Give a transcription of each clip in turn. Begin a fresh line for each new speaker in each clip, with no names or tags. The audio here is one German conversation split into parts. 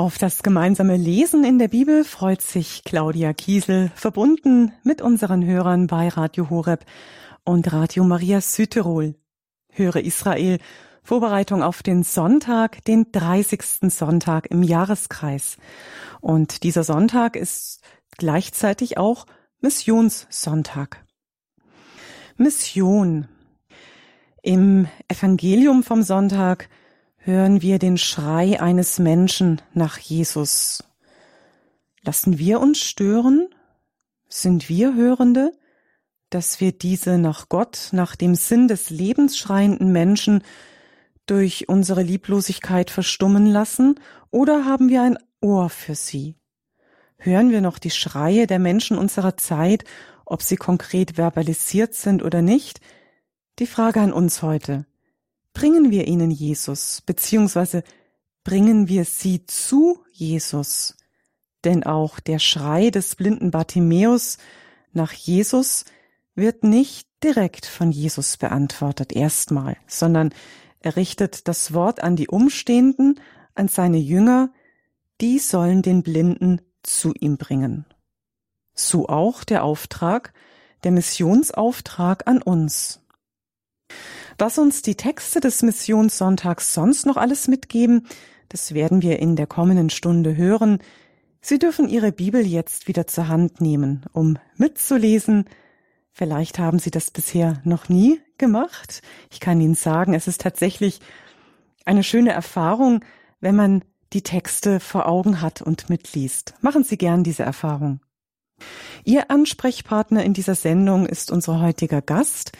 Auf das gemeinsame Lesen in der Bibel freut sich Claudia Kiesel, verbunden mit unseren Hörern bei Radio Horeb und Radio Maria Südtirol. Höre Israel, Vorbereitung auf den Sonntag, den 30. Sonntag im Jahreskreis. Und dieser Sonntag ist gleichzeitig auch Missionssonntag. Mission. Im Evangelium vom Sonntag hören wir den Schrei eines Menschen nach Jesus. Lassen wir uns stören? Sind wir Hörende, dass wir diese nach Gott, nach dem Sinn des Lebens schreienden Menschen durch unsere Lieblosigkeit verstummen lassen, oder haben wir ein Ohr für sie? Hören wir noch die Schreie der Menschen unserer Zeit, ob sie konkret verbalisiert sind oder nicht? Die Frage an uns heute bringen wir ihnen Jesus, beziehungsweise bringen wir sie zu Jesus. Denn auch der Schrei des blinden Bartimäus nach Jesus wird nicht direkt von Jesus beantwortet erstmal, sondern er richtet das Wort an die Umstehenden, an seine Jünger, die sollen den Blinden zu ihm bringen. So auch der Auftrag, der Missionsauftrag an uns. Was uns die Texte des Missionssonntags sonst noch alles mitgeben, das werden wir in der kommenden Stunde hören. Sie dürfen Ihre Bibel jetzt wieder zur Hand nehmen, um mitzulesen. Vielleicht haben Sie das bisher noch nie gemacht. Ich kann Ihnen sagen, es ist tatsächlich eine schöne Erfahrung, wenn man die Texte vor Augen hat und mitliest. Machen Sie gern diese Erfahrung. Ihr Ansprechpartner in dieser Sendung ist unser heutiger Gast,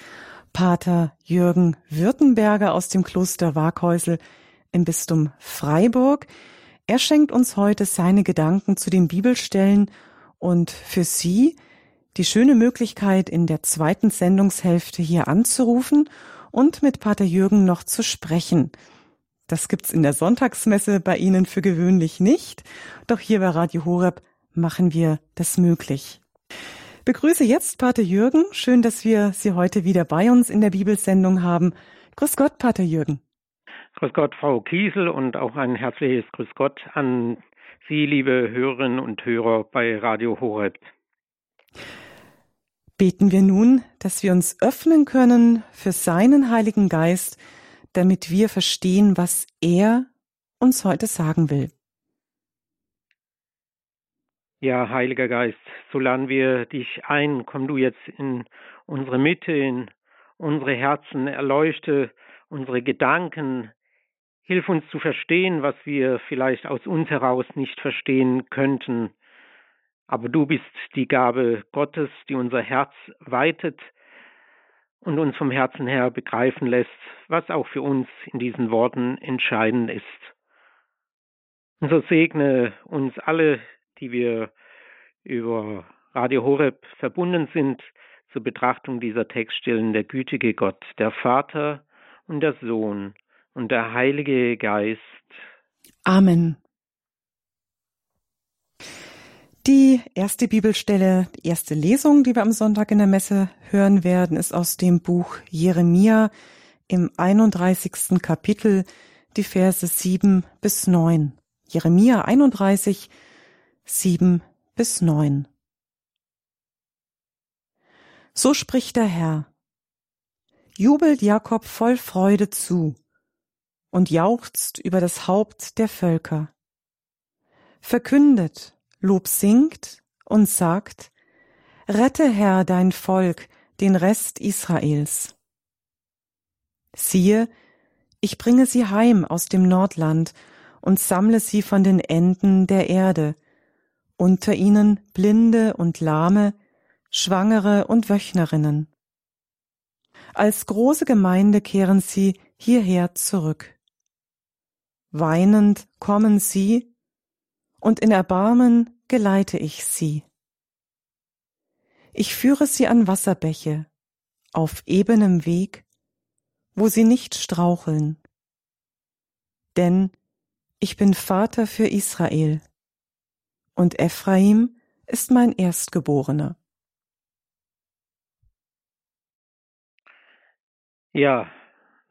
Pater Jürgen Württemberger aus dem Kloster Waghäusel im Bistum Freiburg. Er schenkt uns heute seine Gedanken zu den Bibelstellen und für Sie die schöne Möglichkeit, in der zweiten Sendungshälfte hier anzurufen und mit Pater Jürgen noch zu sprechen. Das gibt's in der Sonntagsmesse bei Ihnen für gewöhnlich nicht, doch hier bei Radio Horeb machen wir das möglich begrüße jetzt Pater Jürgen. Schön, dass wir Sie heute wieder bei uns in der Bibelsendung haben. Grüß Gott, Pater Jürgen.
Grüß Gott, Frau Kiesel, und auch ein herzliches Grüß Gott an Sie, liebe Hörerinnen und Hörer bei Radio Horeb.
Beten wir nun, dass wir uns öffnen können für seinen Heiligen Geist, damit wir verstehen, was er uns heute sagen will.
Ja, Heiliger Geist, so laden wir dich ein, komm du jetzt in unsere Mitte, in unsere Herzen, erleuchte unsere Gedanken, hilf uns zu verstehen, was wir vielleicht aus uns heraus nicht verstehen könnten. Aber du bist die Gabe Gottes, die unser Herz weitet und uns vom Herzen her begreifen lässt, was auch für uns in diesen Worten entscheidend ist. Und so segne uns alle die wir über Radio Horeb verbunden sind, zur Betrachtung dieser Textstellen der gütige Gott, der Vater und der Sohn und der Heilige Geist.
Amen. Die erste Bibelstelle, die erste Lesung, die wir am Sonntag in der Messe hören werden, ist aus dem Buch Jeremia im 31. Kapitel, die Verse 7 bis 9. Jeremia 31, 7 bis 9. So spricht der Herr. Jubelt Jakob voll Freude zu und jauchzt über das Haupt der Völker. Verkündet, Lob singt und sagt, Rette Herr dein Volk, den Rest Israels. Siehe, ich bringe sie heim aus dem Nordland und sammle sie von den Enden der Erde, unter ihnen Blinde und Lahme, Schwangere und Wöchnerinnen. Als große Gemeinde kehren sie hierher zurück. Weinend kommen sie, und in Erbarmen geleite ich sie. Ich führe sie an Wasserbäche, auf ebenem Weg, wo sie nicht straucheln. Denn ich bin Vater für Israel und Ephraim ist mein Erstgeborener.
Ja,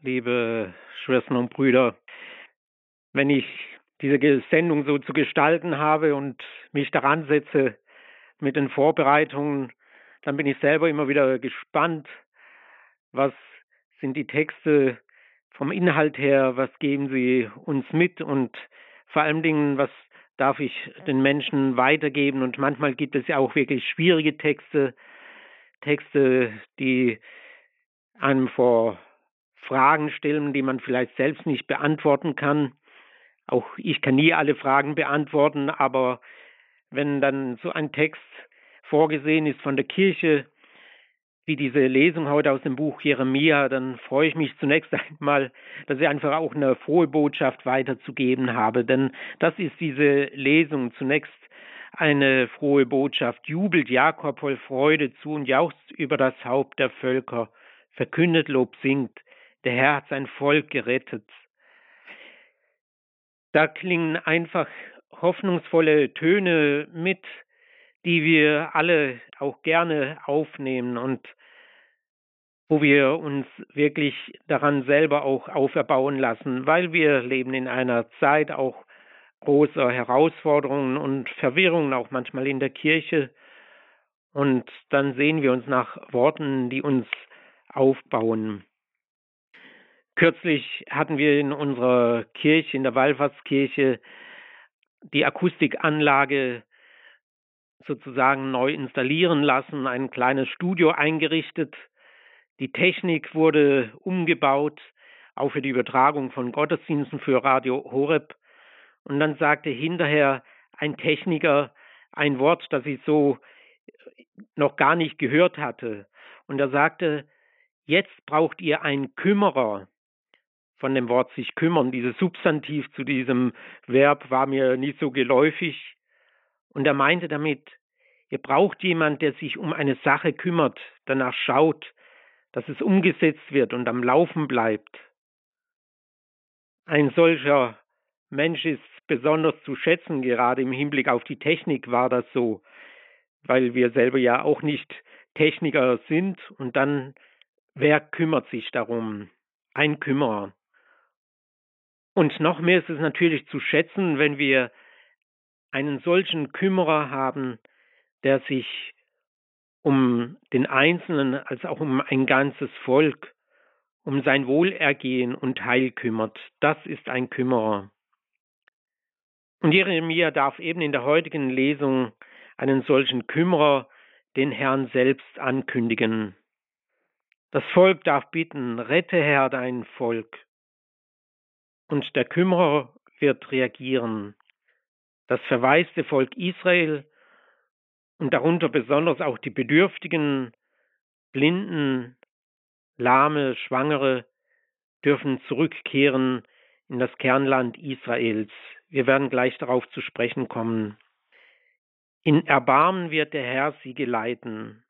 liebe Schwestern und Brüder, wenn ich diese Sendung so zu gestalten habe und mich daran setze mit den Vorbereitungen, dann bin ich selber immer wieder gespannt, was sind die Texte vom Inhalt her, was geben sie uns mit und vor allen Dingen, was darf ich den Menschen weitergeben. Und manchmal gibt es ja auch wirklich schwierige Texte, Texte, die einem vor Fragen stellen, die man vielleicht selbst nicht beantworten kann. Auch ich kann nie alle Fragen beantworten, aber wenn dann so ein Text vorgesehen ist von der Kirche, wie diese Lesung heute aus dem Buch Jeremia, dann freue ich mich zunächst einmal, dass ich einfach auch eine frohe Botschaft weiterzugeben habe. Denn das ist diese Lesung zunächst eine frohe Botschaft. Jubelt Jakob voll Freude zu und jauchzt über das Haupt der Völker. Verkündet Lob singt. Der Herr hat sein Volk gerettet. Da klingen einfach hoffnungsvolle Töne mit, die wir alle auch gerne aufnehmen und wo wir uns wirklich daran selber auch auferbauen lassen, weil wir leben in einer Zeit auch großer Herausforderungen und Verwirrungen, auch manchmal in der Kirche. Und dann sehen wir uns nach Worten, die uns aufbauen. Kürzlich hatten wir in unserer Kirche, in der Wallfahrtskirche, die Akustikanlage sozusagen neu installieren lassen, ein kleines Studio eingerichtet. Die Technik wurde umgebaut, auch für die Übertragung von Gottesdiensten für Radio Horeb. Und dann sagte hinterher ein Techniker ein Wort, das ich so noch gar nicht gehört hatte. Und er sagte, jetzt braucht ihr einen Kümmerer. Von dem Wort sich kümmern, dieses Substantiv zu diesem Verb war mir nicht so geläufig. Und er meinte damit, ihr braucht jemand, der sich um eine Sache kümmert, danach schaut, dass es umgesetzt wird und am Laufen bleibt. Ein solcher Mensch ist besonders zu schätzen, gerade im Hinblick auf die Technik war das so, weil wir selber ja auch nicht Techniker sind und dann, wer kümmert sich darum? Ein Kümmerer. Und noch mehr ist es natürlich zu schätzen, wenn wir einen solchen Kümmerer haben, der sich um den Einzelnen als auch um ein ganzes Volk, um sein Wohlergehen und Heil kümmert. Das ist ein Kümmerer. Und Jeremia darf eben in der heutigen Lesung einen solchen Kümmerer, den Herrn selbst, ankündigen. Das Volk darf bitten, rette Herr dein Volk. Und der Kümmerer wird reagieren. Das verwaiste Volk Israel und darunter besonders auch die Bedürftigen, Blinden, Lahme, Schwangere dürfen zurückkehren in das Kernland Israels. Wir werden gleich darauf zu sprechen kommen. In Erbarmen wird der Herr sie geleiten.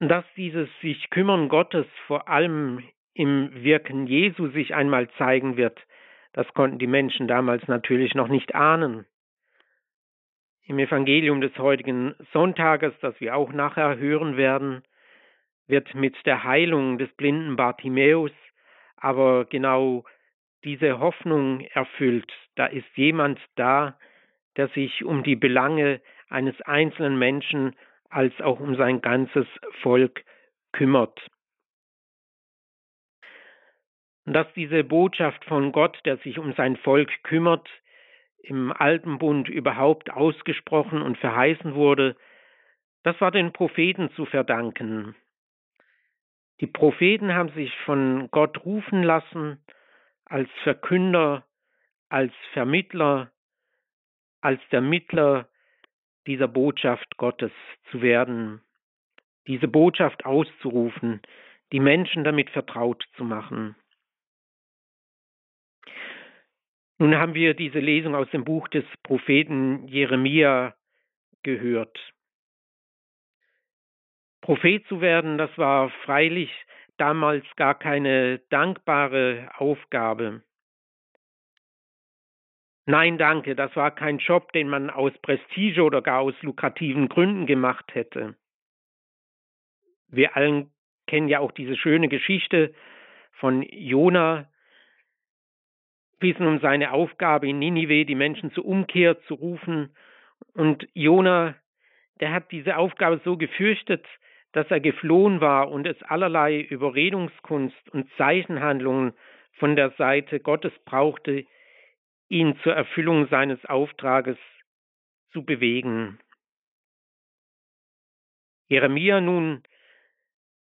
Dass dieses sich kümmern Gottes vor allem im Wirken Jesu sich einmal zeigen wird, das konnten die Menschen damals natürlich noch nicht ahnen. Im Evangelium des heutigen Sonntages, das wir auch nachher hören werden, wird mit der Heilung des blinden Bartimäus aber genau diese Hoffnung erfüllt. Da ist jemand da, der sich um die Belange eines einzelnen Menschen als auch um sein ganzes Volk kümmert. Und dass diese Botschaft von Gott, der sich um sein Volk kümmert, im Alten Bund überhaupt ausgesprochen und verheißen wurde, das war den Propheten zu verdanken. Die Propheten haben sich von Gott rufen lassen als Verkünder, als Vermittler, als der Mittler dieser Botschaft Gottes zu werden, diese Botschaft auszurufen, die Menschen damit vertraut zu machen. Nun haben wir diese Lesung aus dem Buch des Propheten Jeremia gehört. Prophet zu werden, das war freilich damals gar keine dankbare Aufgabe. Nein, danke, das war kein Job, den man aus Prestige oder gar aus lukrativen Gründen gemacht hätte. Wir allen kennen ja auch diese schöne Geschichte von Jona, wissen um seine Aufgabe in Ninive, die Menschen zur Umkehr zu rufen. Und Jona, der hat diese Aufgabe so gefürchtet, dass er geflohen war und es allerlei Überredungskunst und Zeichenhandlungen von der Seite Gottes brauchte, ihn zur Erfüllung seines Auftrages zu bewegen. Jeremia nun,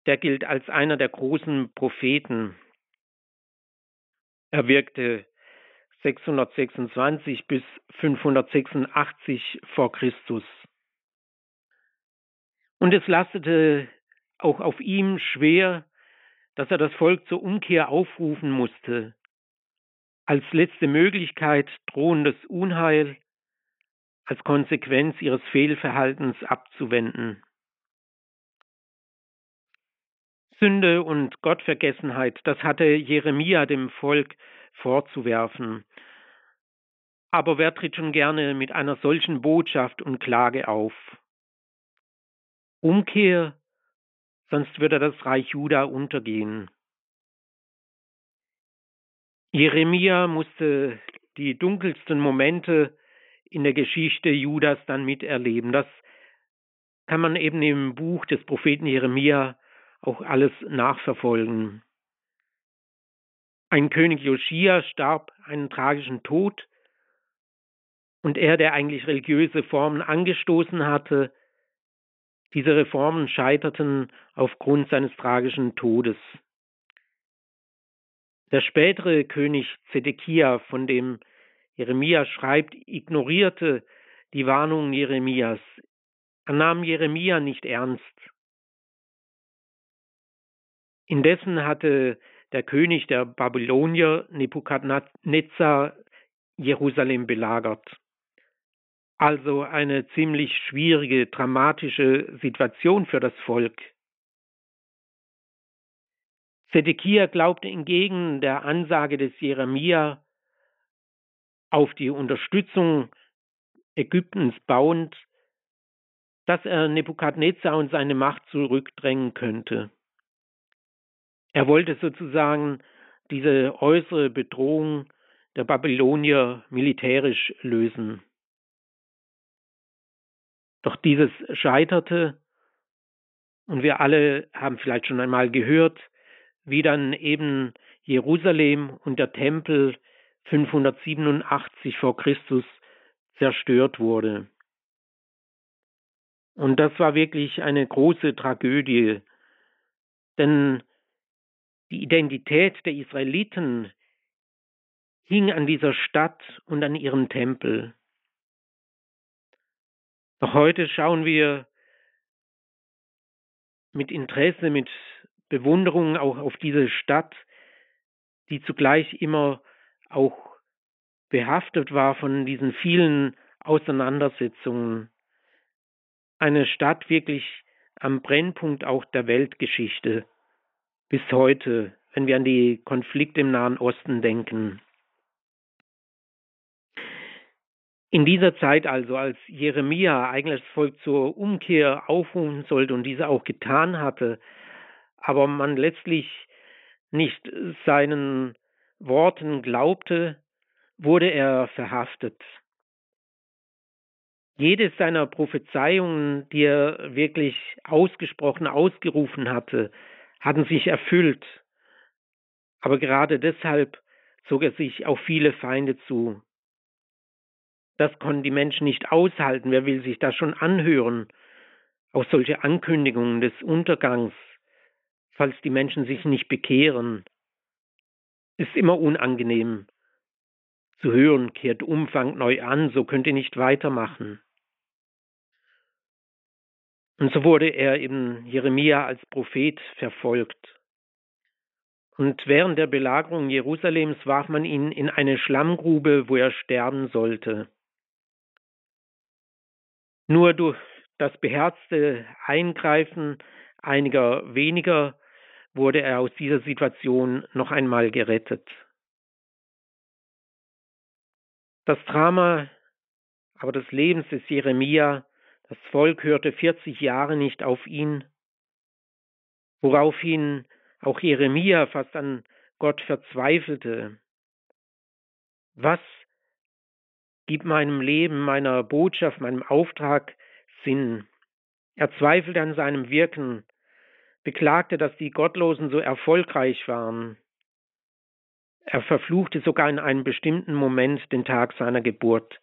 der gilt als einer der großen Propheten. Er wirkte 626 bis 586 vor Christus. Und es lastete auch auf ihm schwer, dass er das Volk zur Umkehr aufrufen musste, als letzte Möglichkeit drohendes Unheil als Konsequenz ihres Fehlverhaltens abzuwenden. Sünde und Gottvergessenheit, das hatte Jeremia dem Volk vorzuwerfen. Aber wer tritt schon gerne mit einer solchen Botschaft und Klage auf? Umkehr, sonst würde das Reich Juda untergehen. Jeremia musste die dunkelsten Momente in der Geschichte Judas dann miterleben. Das kann man eben im Buch des Propheten Jeremia auch alles nachverfolgen. Ein König Joschia starb einen tragischen Tod und er, der eigentlich religiöse Formen angestoßen hatte, diese Reformen scheiterten aufgrund seines tragischen Todes. Der spätere König Zedekia, von dem Jeremia schreibt, ignorierte die Warnungen Jeremias. Er nahm Jeremia nicht ernst. Indessen hatte der König der Babylonier Nebukadnezar Jerusalem belagert. Also eine ziemlich schwierige, dramatische Situation für das Volk. Zedekia glaubte entgegen der Ansage des Jeremia auf die Unterstützung Ägyptens bauend, dass er Nebukadnezar und seine Macht zurückdrängen könnte. Er wollte sozusagen diese äußere Bedrohung der Babylonier militärisch lösen. Doch dieses scheiterte und wir alle haben vielleicht schon einmal gehört, wie dann eben Jerusalem und der Tempel 587 vor Christus zerstört wurde. Und das war wirklich eine große Tragödie, denn die Identität der Israeliten hing an dieser Stadt und an ihrem Tempel. Doch heute schauen wir mit Interesse, mit Bewunderung auch auf diese Stadt, die zugleich immer auch behaftet war von diesen vielen Auseinandersetzungen. Eine Stadt wirklich am Brennpunkt auch der Weltgeschichte bis heute, wenn wir an die Konflikte im Nahen Osten denken. In dieser Zeit also, als Jeremia eigentlich das Volk zur Umkehr aufrufen sollte und diese auch getan hatte, aber man letztlich nicht seinen Worten glaubte, wurde er verhaftet. Jede seiner Prophezeiungen, die er wirklich ausgesprochen, ausgerufen hatte, hatten sich erfüllt. Aber gerade deshalb zog er sich auf viele Feinde zu. Das konnten die Menschen nicht aushalten. Wer will sich das schon anhören? Auch solche Ankündigungen des Untergangs, falls die Menschen sich nicht bekehren, ist immer unangenehm. Zu hören, kehrt Umfang neu an, so könnt ihr nicht weitermachen. Und so wurde er eben Jeremia als Prophet verfolgt. Und während der Belagerung Jerusalems warf man ihn in eine Schlammgrube, wo er sterben sollte. Nur durch das beherzte Eingreifen einiger weniger wurde er aus dieser Situation noch einmal gerettet. Das Drama aber des Lebens des Jeremia, das Volk hörte 40 Jahre nicht auf ihn, woraufhin auch Jeremia fast an Gott verzweifelte. Was gibt meinem Leben, meiner Botschaft, meinem Auftrag Sinn? Er zweifelte an seinem Wirken, beklagte, dass die Gottlosen so erfolgreich waren. Er verfluchte sogar in einem bestimmten Moment den Tag seiner Geburt.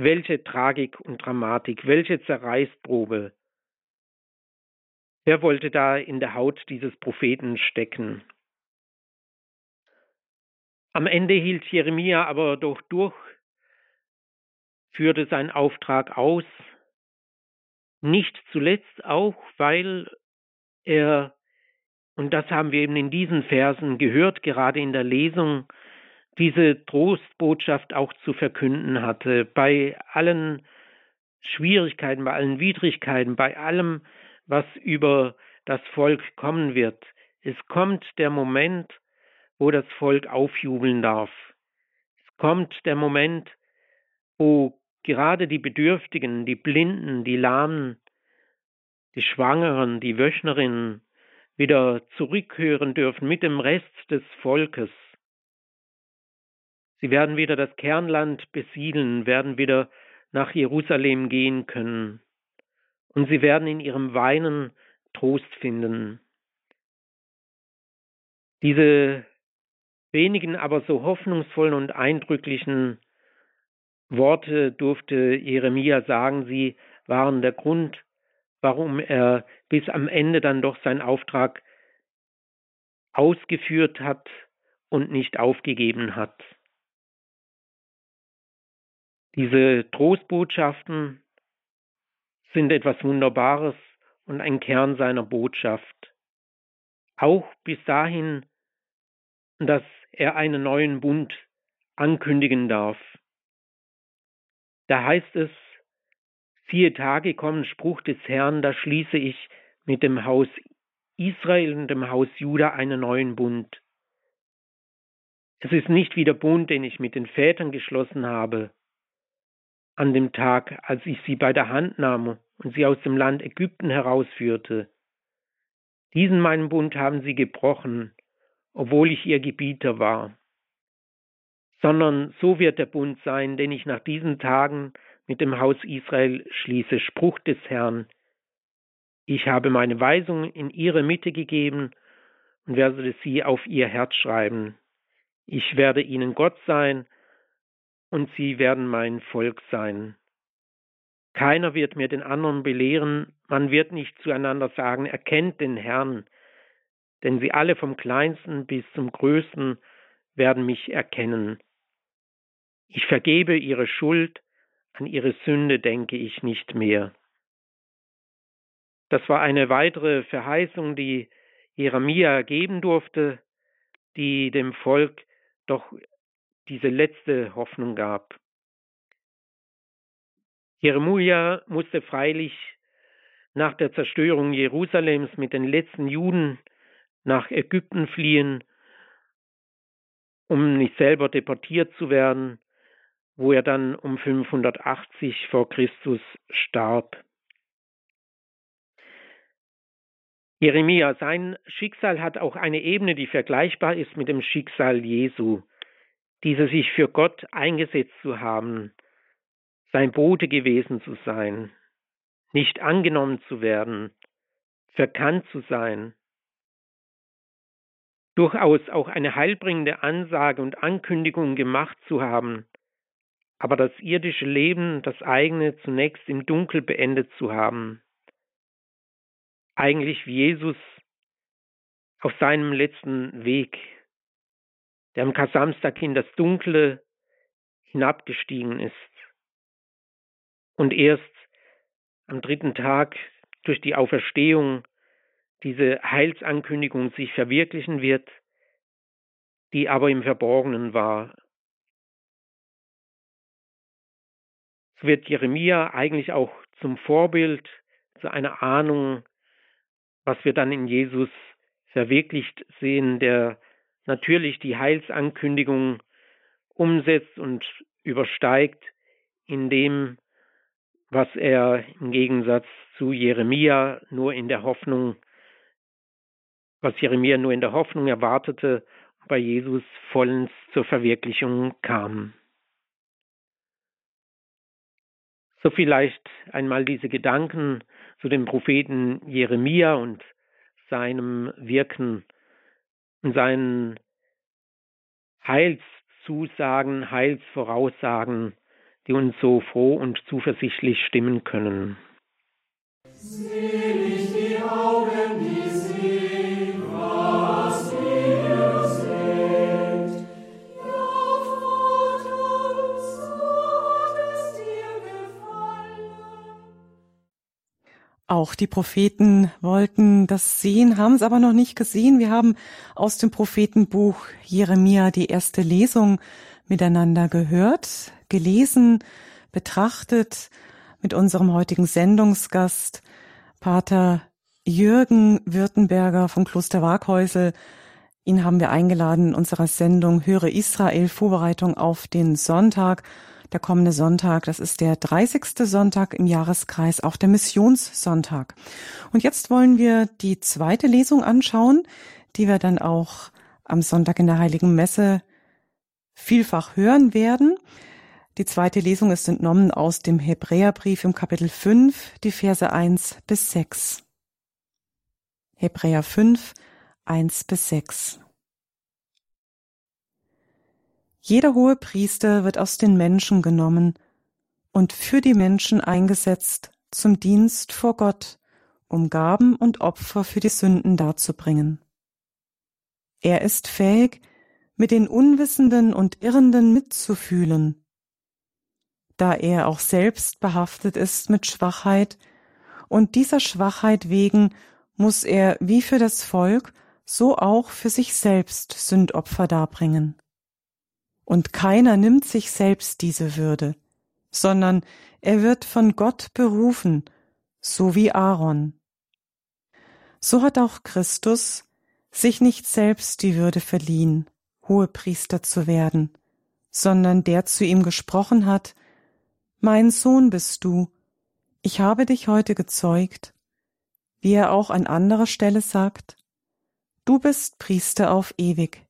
Welche Tragik und Dramatik, welche Zerreißprobe. Wer wollte da in der Haut dieses Propheten stecken? Am Ende hielt Jeremia aber doch durch, führte seinen Auftrag aus, nicht zuletzt auch, weil er, und das haben wir eben in diesen Versen gehört, gerade in der Lesung, diese Trostbotschaft auch zu verkünden hatte, bei allen Schwierigkeiten, bei allen Widrigkeiten, bei allem, was über das Volk kommen wird. Es kommt der Moment, wo das Volk aufjubeln darf. Es kommt der Moment, wo gerade die Bedürftigen, die Blinden, die Lahmen, die Schwangeren, die Wöchnerinnen wieder zurückhören dürfen mit dem Rest des Volkes. Sie werden wieder das Kernland besiedeln, werden wieder nach Jerusalem gehen können. Und sie werden in ihrem Weinen Trost finden. Diese wenigen, aber so hoffnungsvollen und eindrücklichen Worte durfte Jeremia sagen, sie waren der Grund, warum er bis am Ende dann doch seinen Auftrag ausgeführt hat und nicht aufgegeben hat. Diese Trostbotschaften sind etwas Wunderbares und ein Kern seiner Botschaft. Auch bis dahin, dass er einen neuen Bund ankündigen darf. Da heißt es, vier Tage kommen Spruch des Herrn, da schließe ich mit dem Haus Israel und dem Haus Juda einen neuen Bund. Es ist nicht wie der Bund, den ich mit den Vätern geschlossen habe, an dem Tag, als ich sie bei der Hand nahm und sie aus dem Land Ägypten herausführte. Diesen meinen Bund haben sie gebrochen, obwohl ich ihr Gebieter war. Sondern so wird der Bund sein, den ich nach diesen Tagen mit dem Haus Israel schließe, Spruch des Herrn. Ich habe meine Weisung in ihre Mitte gegeben und werde sie auf ihr Herz schreiben. Ich werde ihnen Gott sein und sie werden mein Volk sein. Keiner wird mir den anderen belehren, man wird nicht zueinander sagen, erkennt den Herrn, denn sie alle vom kleinsten bis zum größten werden mich erkennen. Ich vergebe ihre Schuld, an ihre Sünde denke ich nicht mehr. Das war eine weitere Verheißung, die Jeremia geben durfte, die dem Volk doch diese letzte Hoffnung gab. Jeremia musste freilich nach der Zerstörung Jerusalems mit den letzten Juden nach Ägypten fliehen, um nicht selber deportiert zu werden, wo er dann um 580 vor Christus starb. Jeremia, sein Schicksal hat auch eine Ebene, die vergleichbar ist mit dem Schicksal Jesu diese sich für Gott eingesetzt zu haben, sein Bote gewesen zu sein, nicht angenommen zu werden, verkannt zu sein, durchaus auch eine heilbringende Ansage und Ankündigung gemacht zu haben, aber das irdische Leben, das eigene, zunächst im Dunkel beendet zu haben. Eigentlich wie Jesus auf seinem letzten Weg der am Kasamstag in das Dunkle hinabgestiegen ist und erst am dritten Tag durch die Auferstehung diese Heilsankündigung sich verwirklichen wird, die aber im Verborgenen war. So wird Jeremia eigentlich auch zum Vorbild, zu einer Ahnung, was wir dann in Jesus verwirklicht sehen, der natürlich die Heilsankündigung umsetzt und übersteigt in dem, was er im Gegensatz zu Jeremia nur in der Hoffnung, was Jeremia nur in der Hoffnung erwartete, bei Jesus vollends zur Verwirklichung kam. So vielleicht einmal diese Gedanken zu dem Propheten Jeremia und seinem Wirken seinen Heilszusagen, Heilsvoraussagen, die uns so froh und zuversichtlich stimmen können. Selig
Auch die Propheten wollten das sehen, haben es aber noch nicht gesehen. Wir haben aus dem Prophetenbuch Jeremia die erste Lesung miteinander gehört, gelesen, betrachtet mit unserem heutigen Sendungsgast Pater Jürgen Württemberger vom Kloster Waghäusel. Ihn haben wir eingeladen in unserer Sendung Höre Israel Vorbereitung auf den Sonntag. Der kommende Sonntag, das ist der 30. Sonntag im Jahreskreis, auch der Missionssonntag. Und jetzt wollen wir die zweite Lesung anschauen, die wir dann auch am Sonntag in der Heiligen Messe vielfach hören werden. Die zweite Lesung ist entnommen aus dem Hebräerbrief im Kapitel 5, die Verse 1 bis 6. Hebräer 5, 1 bis 6. Jeder hohe Priester wird aus den Menschen genommen und für die Menschen eingesetzt zum Dienst vor Gott, um Gaben und Opfer für die Sünden darzubringen. Er ist fähig, mit den Unwissenden und Irrenden mitzufühlen da er auch selbst behaftet ist mit Schwachheit, und dieser Schwachheit wegen muss er wie für das Volk, so auch für sich selbst Sündopfer darbringen. Und keiner nimmt sich selbst diese Würde, sondern er wird von Gott berufen, so wie Aaron. So hat auch Christus sich nicht selbst die Würde verliehen, Hohepriester zu werden, sondern der zu ihm gesprochen hat, mein Sohn bist du, ich habe dich heute gezeugt, wie er auch an anderer Stelle sagt, du bist Priester auf ewig,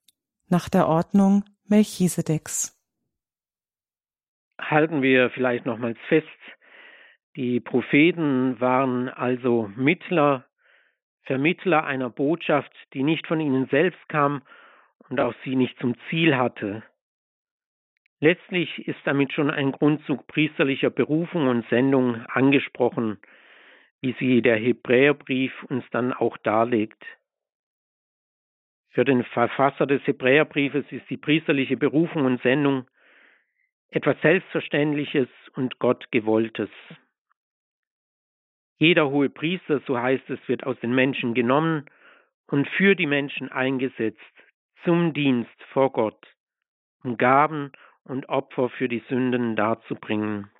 nach der Ordnung Melchisedeks.
Halten wir vielleicht nochmals fest, die Propheten waren also Mittler, Vermittler einer Botschaft, die nicht von ihnen selbst kam und auch sie nicht zum Ziel hatte. Letztlich ist damit schon ein Grundzug priesterlicher Berufung und Sendung angesprochen, wie sie der Hebräerbrief uns dann auch darlegt. Für den Verfasser des Hebräerbriefes ist die priesterliche Berufung und Sendung etwas Selbstverständliches und Gottgewolltes. Jeder hohe Priester, so heißt es, wird aus den Menschen genommen und für die Menschen eingesetzt zum Dienst vor Gott, um Gaben und Opfer für die Sünden darzubringen.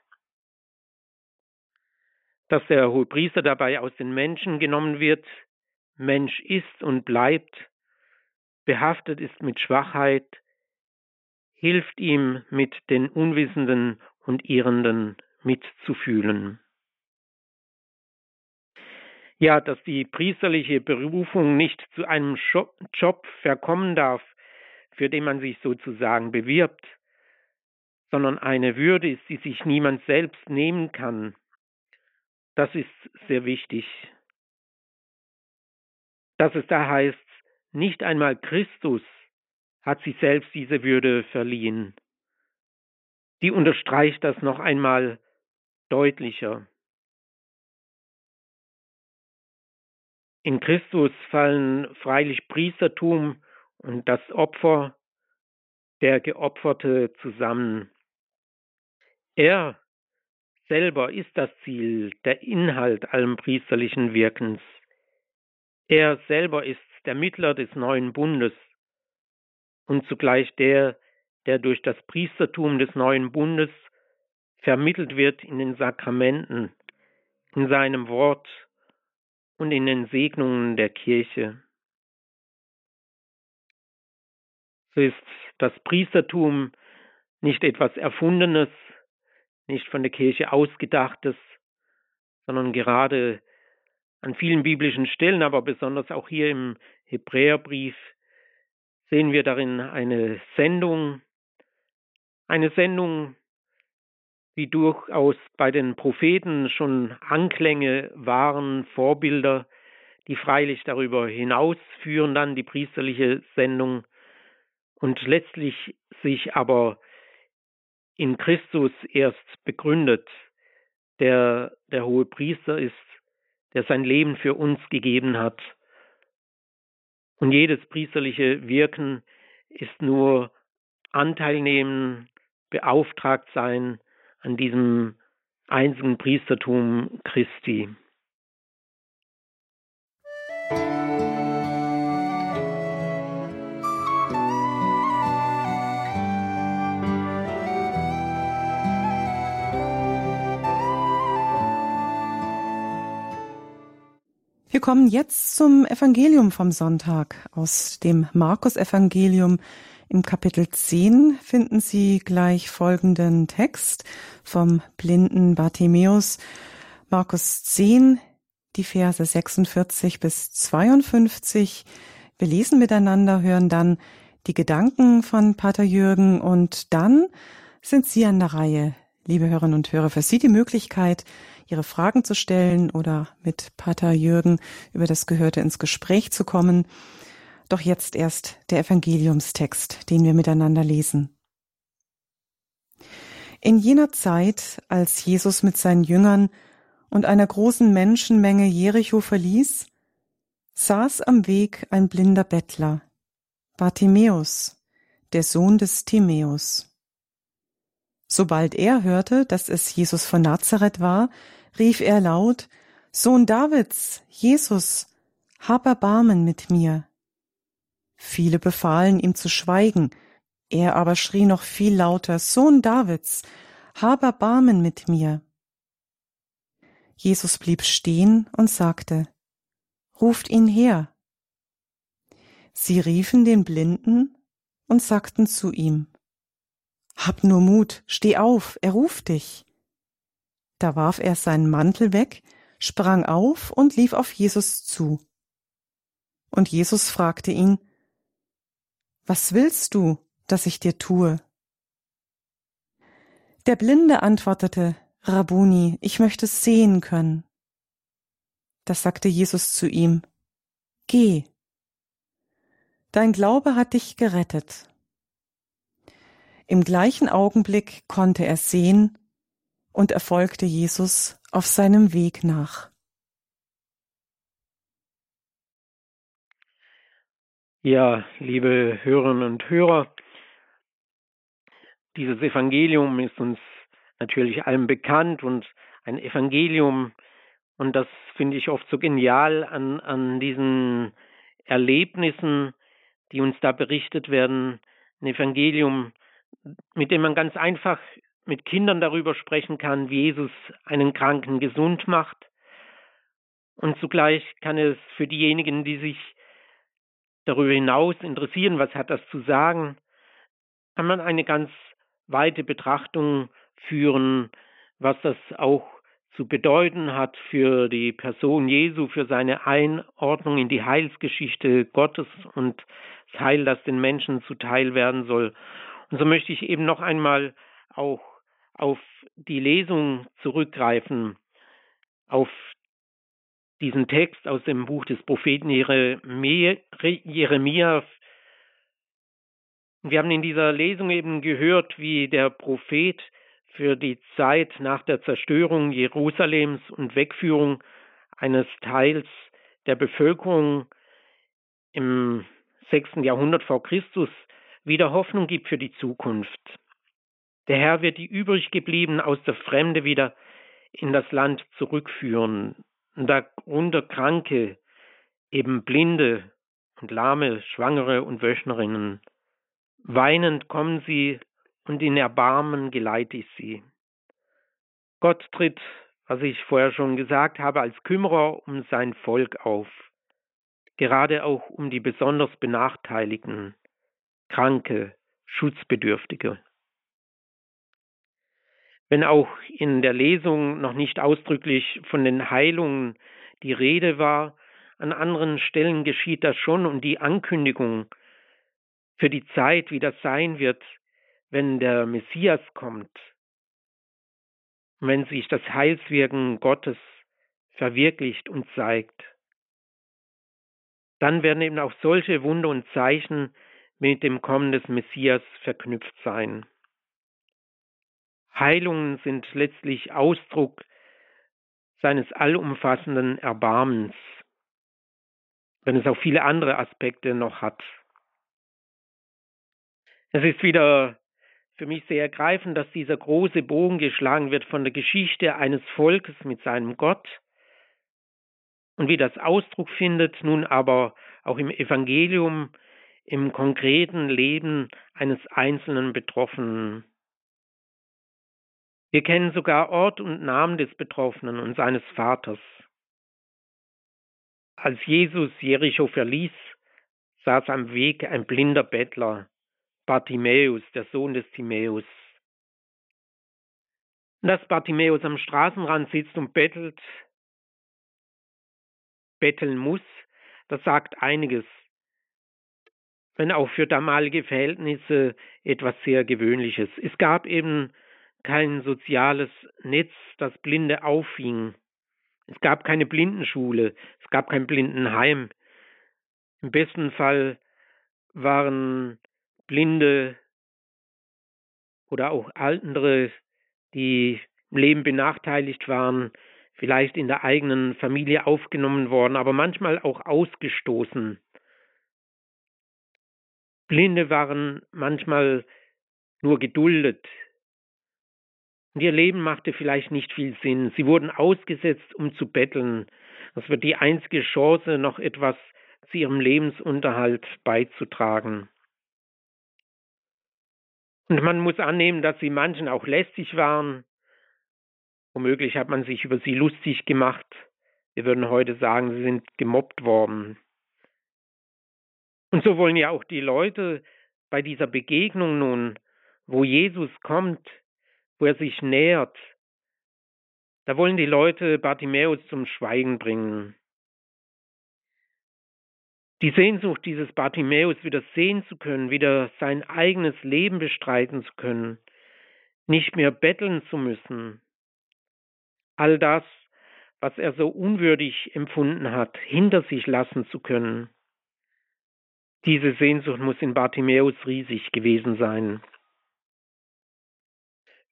Dass der Hohepriester dabei aus den Menschen genommen wird, Mensch ist und bleibt, behaftet ist mit Schwachheit, hilft ihm mit den Unwissenden und Irrenden mitzufühlen. Ja, dass die priesterliche Berufung nicht zu einem Job verkommen darf, für den man sich sozusagen bewirbt, sondern eine Würde ist, die sich niemand selbst nehmen kann. Das ist sehr wichtig. Dass es da heißt, nicht einmal Christus hat sich selbst diese Würde verliehen. Die unterstreicht das noch einmal deutlicher. In Christus fallen freilich Priestertum und das Opfer der Geopferte zusammen. Er selber ist das Ziel, der Inhalt allem priesterlichen Wirkens. Er selber ist der Mittler des neuen Bundes und zugleich der, der durch das Priestertum des neuen Bundes vermittelt wird in den Sakramenten, in seinem Wort und in den Segnungen der Kirche. So ist das Priestertum nicht etwas Erfundenes, nicht von der Kirche ausgedachtes, sondern gerade an vielen biblischen Stellen, aber besonders auch hier im Hebräerbrief, sehen wir darin eine Sendung, eine Sendung, wie durchaus bei den Propheten schon Anklänge waren, Vorbilder, die freilich darüber hinausführen dann die priesterliche Sendung und letztlich sich aber in Christus erst begründet, der der hohe Priester ist, der sein Leben für uns gegeben hat. Und jedes priesterliche Wirken ist nur Anteil nehmen, beauftragt sein an diesem einzigen Priestertum Christi.
Wir kommen jetzt zum Evangelium vom Sonntag. Aus dem Markus-Evangelium im Kapitel 10 finden Sie gleich folgenden Text vom blinden Bartimäus. Markus 10, die Verse 46 bis 52. Wir lesen miteinander, hören dann die Gedanken von Pater Jürgen und dann sind Sie an der Reihe, liebe Hörerinnen und Hörer, für Sie die Möglichkeit, Ihre Fragen zu stellen oder mit Pater Jürgen über das Gehörte ins Gespräch zu kommen. Doch jetzt erst der Evangeliumstext, den wir miteinander lesen. In jener Zeit, als Jesus mit seinen Jüngern und einer großen Menschenmenge Jericho verließ, saß am Weg ein blinder Bettler, Bartimäus, der Sohn des Timäus. Sobald er hörte, dass es Jesus von Nazareth war, rief er laut, Sohn Davids, Jesus, hab Erbarmen mit mir. Viele befahlen ihm zu schweigen, er aber schrie noch viel lauter, Sohn Davids, hab Erbarmen mit mir. Jesus blieb stehen und sagte, Ruft ihn her. Sie riefen den Blinden und sagten zu ihm, Hab nur Mut, steh auf, er ruft dich. Da warf er seinen Mantel weg, sprang auf und lief auf Jesus zu. Und Jesus fragte ihn, Was willst du, dass ich dir tue? Der Blinde antwortete, Rabuni, ich möchte sehen können. Da sagte Jesus zu ihm, Geh, dein Glaube hat dich gerettet. Im gleichen Augenblick konnte er sehen und er folgte Jesus auf seinem Weg nach.
Ja, liebe Hörerinnen und Hörer, dieses Evangelium ist uns natürlich allem bekannt und ein Evangelium, und das finde ich oft so genial an, an diesen Erlebnissen, die uns da berichtet werden, ein Evangelium, mit dem man ganz einfach mit Kindern darüber sprechen kann, wie Jesus einen Kranken gesund macht. Und zugleich kann es für diejenigen, die sich darüber hinaus interessieren, was hat das zu sagen, kann man eine ganz weite Betrachtung führen, was das auch zu bedeuten hat für die Person Jesu, für seine Einordnung in die Heilsgeschichte Gottes und das Heil, das den Menschen zuteil werden soll. Und so möchte ich eben noch einmal auch auf die Lesung zurückgreifen, auf diesen Text aus dem Buch des Propheten Jeremia. Wir haben in dieser Lesung eben gehört, wie der Prophet für die Zeit nach der Zerstörung Jerusalems und Wegführung eines Teils der Bevölkerung im sechsten Jahrhundert vor Christus wieder Hoffnung gibt für die Zukunft. Der Herr wird die übriggebliebenen aus der Fremde wieder in das Land zurückführen. Darunter Kranke, eben Blinde und Lahme, Schwangere und Wöchnerinnen. Weinend kommen sie und in Erbarmen geleite ich sie. Gott tritt, was ich vorher schon gesagt habe, als Kümmerer um sein Volk auf, gerade auch um die besonders Benachteiligten, Kranke, Schutzbedürftige. Wenn auch in der Lesung noch nicht ausdrücklich von den Heilungen die Rede war, an anderen Stellen geschieht das schon und die Ankündigung für die Zeit, wie das sein wird, wenn der Messias kommt, wenn sich das Heilswirken Gottes verwirklicht und zeigt. Dann werden eben auch solche Wunder und Zeichen mit dem Kommen des Messias verknüpft sein. Heilungen sind letztlich Ausdruck seines allumfassenden Erbarmens, wenn es auch viele andere Aspekte noch hat. Es ist wieder für mich sehr ergreifend, dass dieser große Bogen geschlagen wird von der Geschichte eines Volkes mit seinem Gott und wie das Ausdruck findet, nun aber auch im Evangelium, im konkreten Leben eines einzelnen Betroffenen. Wir kennen sogar Ort und Namen des Betroffenen und seines Vaters. Als Jesus Jericho verließ, saß am Weg ein blinder Bettler, Bartimäus, der Sohn des Timäus. Dass Bartimäus am Straßenrand sitzt und bettelt, betteln muss, das sagt einiges, wenn auch für damalige Verhältnisse etwas sehr Gewöhnliches. Es gab eben kein soziales Netz, das Blinde auffing. Es gab keine Blindenschule, es gab kein Blindenheim. Im besten Fall waren Blinde oder auch andere, die im Leben benachteiligt waren, vielleicht in der eigenen Familie aufgenommen worden, aber manchmal auch ausgestoßen. Blinde waren manchmal nur geduldet, ihr Leben machte vielleicht nicht viel Sinn. Sie wurden ausgesetzt, um zu betteln. Das wird die einzige Chance, noch etwas zu ihrem Lebensunterhalt beizutragen. Und man muss annehmen, dass sie manchen auch lästig waren. Womöglich hat man sich über sie lustig gemacht. Wir würden heute sagen, sie sind gemobbt worden. Und so wollen ja auch die Leute bei dieser Begegnung nun, wo Jesus kommt, wo er sich nähert. Da wollen die Leute Bartimäus zum Schweigen bringen. Die Sehnsucht dieses Bartimäus wieder sehen zu können, wieder sein eigenes Leben bestreiten zu können, nicht mehr betteln zu müssen. All das, was er so unwürdig empfunden hat, hinter sich lassen zu können. Diese Sehnsucht muss in Bartimäus riesig gewesen sein.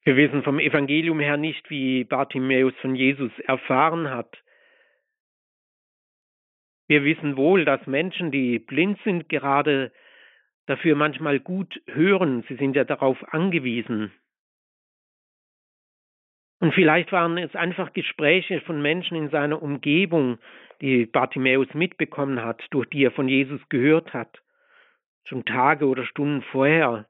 Wir wissen vom Evangelium her nicht, wie Bartimäus von Jesus erfahren hat. Wir wissen wohl, dass Menschen, die blind sind, gerade dafür manchmal gut hören. Sie sind ja darauf angewiesen. Und vielleicht waren es einfach Gespräche von Menschen in seiner Umgebung, die Bartimäus mitbekommen hat, durch die er von Jesus gehört hat, schon Tage oder Stunden vorher.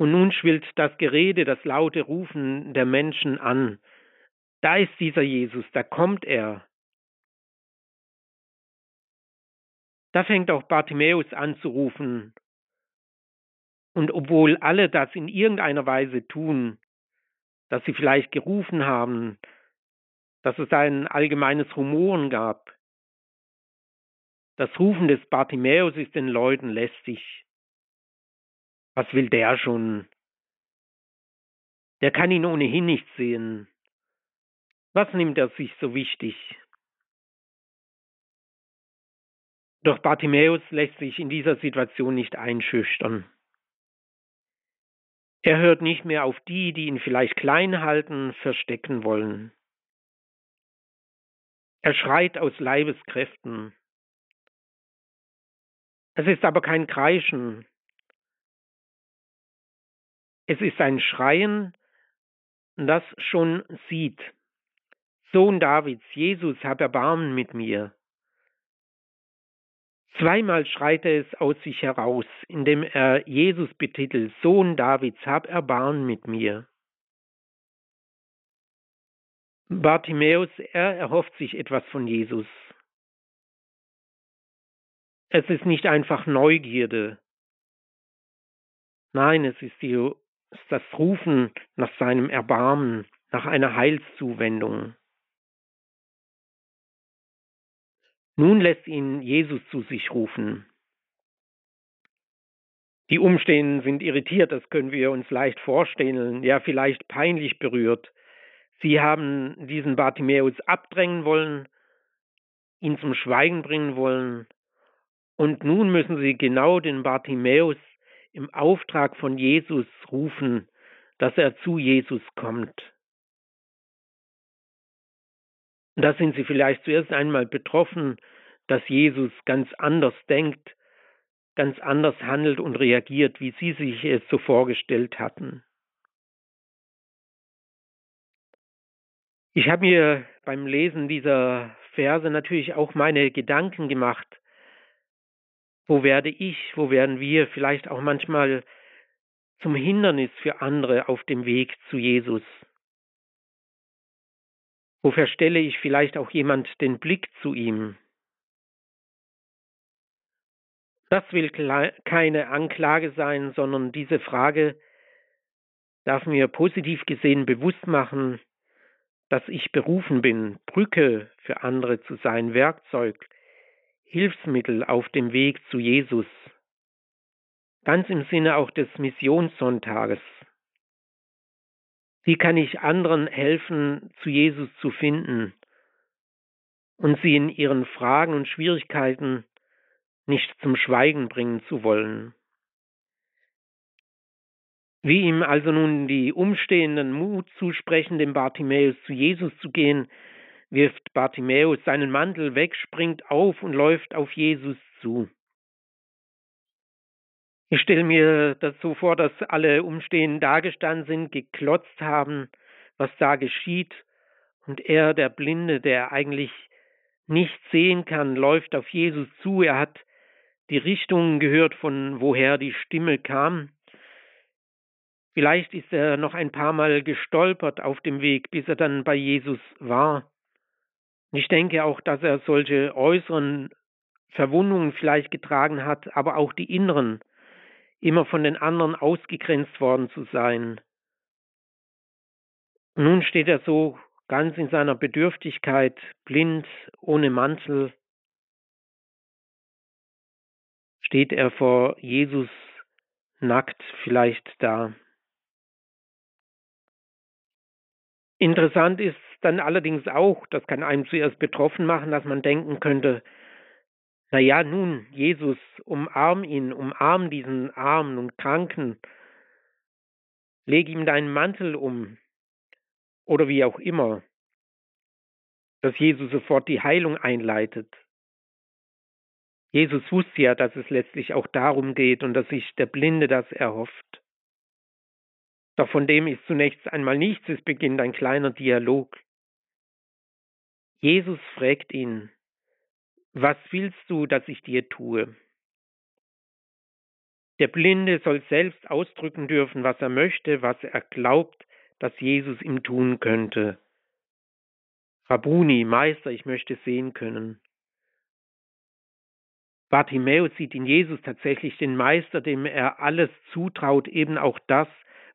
Und nun schwillt das Gerede, das laute Rufen der Menschen an. Da ist dieser Jesus, da kommt er. Da fängt auch Bartimäus an zu rufen. Und obwohl alle das in irgendeiner Weise tun, dass sie vielleicht gerufen haben, dass es ein allgemeines Rumoren gab, das Rufen des Bartimäus ist den Leuten lästig. Was will der schon? Der kann ihn ohnehin nicht sehen. Was nimmt er sich so wichtig? Doch Bartimäus lässt sich in dieser Situation nicht einschüchtern. Er hört nicht mehr auf die, die ihn vielleicht klein halten, verstecken wollen. Er schreit aus Leibeskräften. Es ist aber kein Kreischen, es ist ein Schreien, das schon sieht. Sohn Davids, Jesus, hab Erbarmen mit mir. Zweimal schreit er es aus sich heraus, indem er Jesus betitelt, Sohn Davids, hab Erbarmen mit mir. Bartimäus, er erhofft sich etwas von Jesus. Es ist nicht einfach Neugierde. Nein, es ist die ist das Rufen nach seinem Erbarmen, nach einer Heilszuwendung. Nun lässt ihn Jesus zu sich rufen. Die Umstehenden sind irritiert, das können wir uns leicht vorstellen, ja vielleicht peinlich berührt. Sie haben diesen Bartimäus abdrängen wollen, ihn zum Schweigen bringen wollen, und nun müssen sie genau den Bartimäus im Auftrag von Jesus rufen, dass er zu Jesus kommt. da sind sie vielleicht zuerst einmal betroffen, dass Jesus ganz anders denkt, ganz anders handelt und reagiert, wie sie sich es so vorgestellt hatten. Ich habe mir beim Lesen dieser Verse natürlich auch meine Gedanken gemacht. Wo werde ich, wo werden wir vielleicht auch manchmal zum Hindernis für andere auf dem Weg zu Jesus? Wo verstelle ich vielleicht auch jemand den Blick zu ihm? Das will keine Anklage sein, sondern diese Frage darf mir positiv gesehen bewusst machen, dass ich berufen bin, Brücke für andere zu sein, Werkzeug, Hilfsmittel auf dem Weg zu Jesus. Ganz im Sinne auch des Missionssonntages. Wie kann ich anderen helfen, zu Jesus zu finden und sie in ihren Fragen und Schwierigkeiten nicht zum Schweigen bringen zu wollen? Wie ihm also nun die Umstehenden Mut zusprechen, dem Bartimäus zu Jesus zu gehen, wirft Bartimäus seinen Mantel weg, springt auf und läuft auf Jesus zu. Ich stelle mir das so vor, dass alle Umstehenden dagestanden sind, geklotzt haben, was da geschieht, und er, der Blinde, der eigentlich nicht sehen kann, läuft auf Jesus zu. Er hat die Richtung gehört, von woher die Stimme kam. Vielleicht ist er noch ein paar Mal gestolpert auf dem Weg, bis er dann bei Jesus war. Ich denke auch, dass er solche äußeren Verwundungen vielleicht getragen hat, aber auch die inneren, immer von den anderen ausgegrenzt worden zu sein. Nun steht er so ganz in seiner Bedürftigkeit, blind, ohne Mantel, steht er vor Jesus nackt vielleicht da. Interessant ist dann allerdings auch, das kann einem zuerst betroffen machen, dass man denken könnte, na ja, nun, Jesus, umarm ihn, umarm diesen Armen und Kranken, leg ihm deinen Mantel um oder wie auch immer, dass Jesus sofort die Heilung einleitet. Jesus wusste ja, dass es letztlich auch darum geht und dass sich der Blinde das erhofft. Doch von dem ist zunächst einmal nichts, es beginnt ein kleiner Dialog. Jesus fragt ihn, was willst du, dass ich dir tue? Der Blinde soll selbst ausdrücken dürfen, was er möchte, was er glaubt, dass Jesus ihm tun könnte. Rabuni, Meister, ich möchte sehen können. Bartimäus sieht in Jesus tatsächlich den Meister, dem er alles zutraut, eben auch das,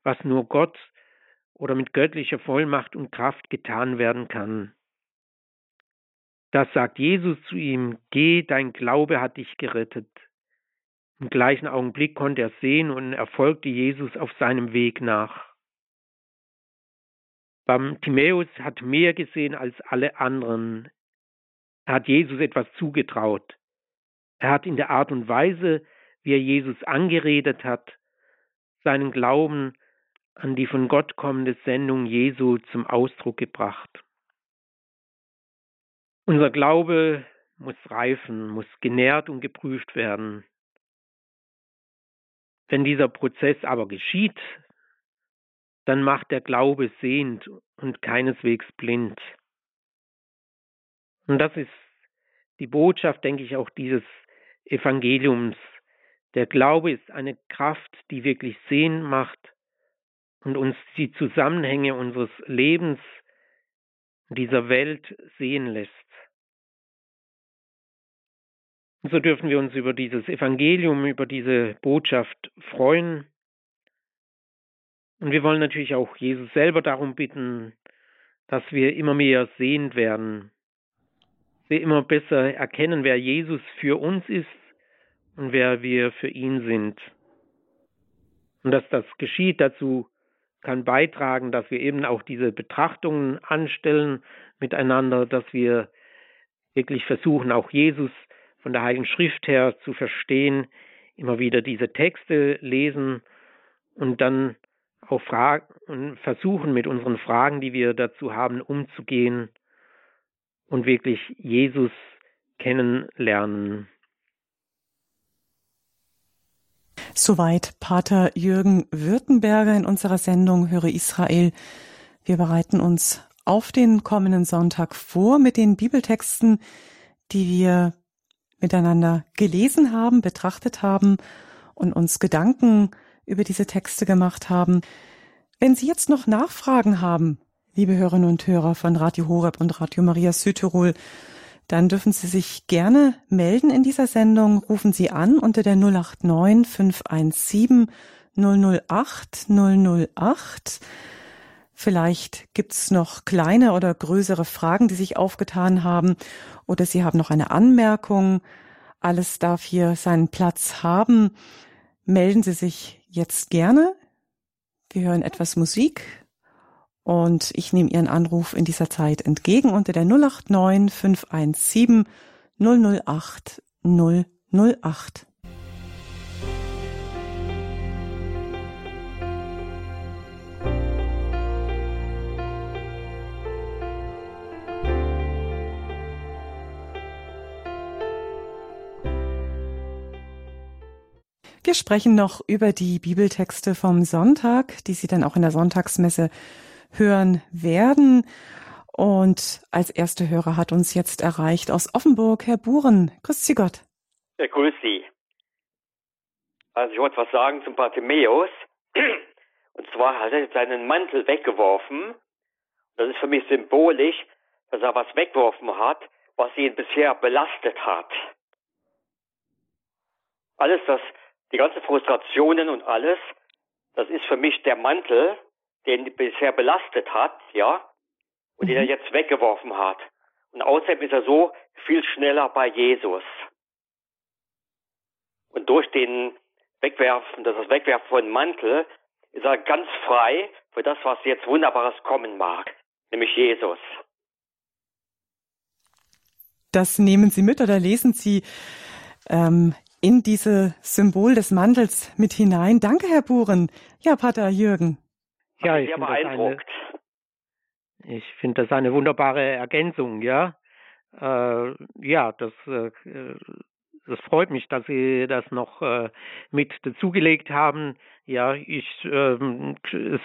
was nur Gott oder mit göttlicher Vollmacht und Kraft getan werden kann. Das sagt Jesus zu ihm, geh, dein Glaube hat dich gerettet. Im gleichen Augenblick konnte er sehen und er folgte Jesus auf seinem Weg nach. Bartimäus hat mehr gesehen als alle anderen. Er hat Jesus etwas zugetraut. Er hat in der Art und Weise, wie er Jesus angeredet hat, seinen Glauben an die von Gott kommende Sendung Jesu zum Ausdruck gebracht. Unser Glaube muss reifen, muss genährt und geprüft werden. Wenn dieser Prozess aber geschieht, dann macht der Glaube sehend und keineswegs blind. Und das ist die Botschaft, denke ich, auch dieses Evangeliums. Der Glaube ist eine Kraft, die wirklich sehen macht und uns die Zusammenhänge unseres Lebens dieser Welt sehen lässt. Und so dürfen wir uns über dieses Evangelium, über diese Botschaft freuen. Und wir wollen natürlich auch Jesus selber darum bitten, dass wir immer mehr sehend werden, wir immer besser erkennen, wer Jesus für uns ist und wer wir für ihn sind. Und dass das geschieht, dazu kann beitragen, dass wir eben auch diese Betrachtungen anstellen miteinander, dass wir wirklich versuchen, auch Jesus von der Heiligen Schrift her zu verstehen, immer wieder diese Texte lesen und dann auch fragen, versuchen, mit unseren Fragen, die wir dazu haben, umzugehen und wirklich Jesus kennenlernen.
Soweit Pater Jürgen Württemberger in unserer Sendung Höre Israel. Wir bereiten uns auf den kommenden Sonntag vor mit den Bibeltexten, die wir miteinander gelesen haben, betrachtet haben und uns Gedanken über diese Texte gemacht haben. Wenn Sie jetzt noch Nachfragen haben, liebe Hörerinnen und Hörer von Radio Horeb und Radio Maria Südtirol, dann dürfen Sie sich gerne melden in dieser Sendung. Rufen Sie an unter der 089 517 008 008. Vielleicht gibt's noch kleine oder größere Fragen, die sich aufgetan haben, oder Sie haben noch eine Anmerkung. Alles darf hier seinen Platz haben. Melden Sie sich jetzt gerne. Wir hören etwas Musik und ich nehme Ihren Anruf in dieser Zeit entgegen unter der 089 517 008 008. Wir sprechen noch über die Bibeltexte vom Sonntag, die Sie dann auch in der Sonntagsmesse hören werden. Und als erster Hörer hat uns jetzt erreicht aus Offenburg Herr Buren. Grüß Sie Gott.
Ja, grüß Sie. Also ich wollte was sagen zum Bartimäus. Und zwar hat er seinen Mantel weggeworfen. Das ist für mich symbolisch, dass er was weggeworfen hat, was ihn bisher belastet hat. Alles, das die ganzen Frustrationen und alles, das ist für mich der Mantel, den bisher belastet hat, ja, und den er mhm. jetzt weggeworfen hat. Und außerdem ist er so viel schneller bei Jesus. Und durch den Wegwerfen, das Wegwerfen von Mantel, ist er ganz frei für das, was jetzt Wunderbares kommen mag, nämlich Jesus.
Das nehmen Sie mit oder lesen Sie ähm, in diese Symbol des Mantels mit hinein. Danke, Herr Buren. Ja, Pater Jürgen.
Ja, ich das, eine, ich finde das eine wunderbare Ergänzung, ja. Äh, ja, das, äh, das freut mich, dass Sie das noch äh, mit dazugelegt haben. Ja, ich ähm,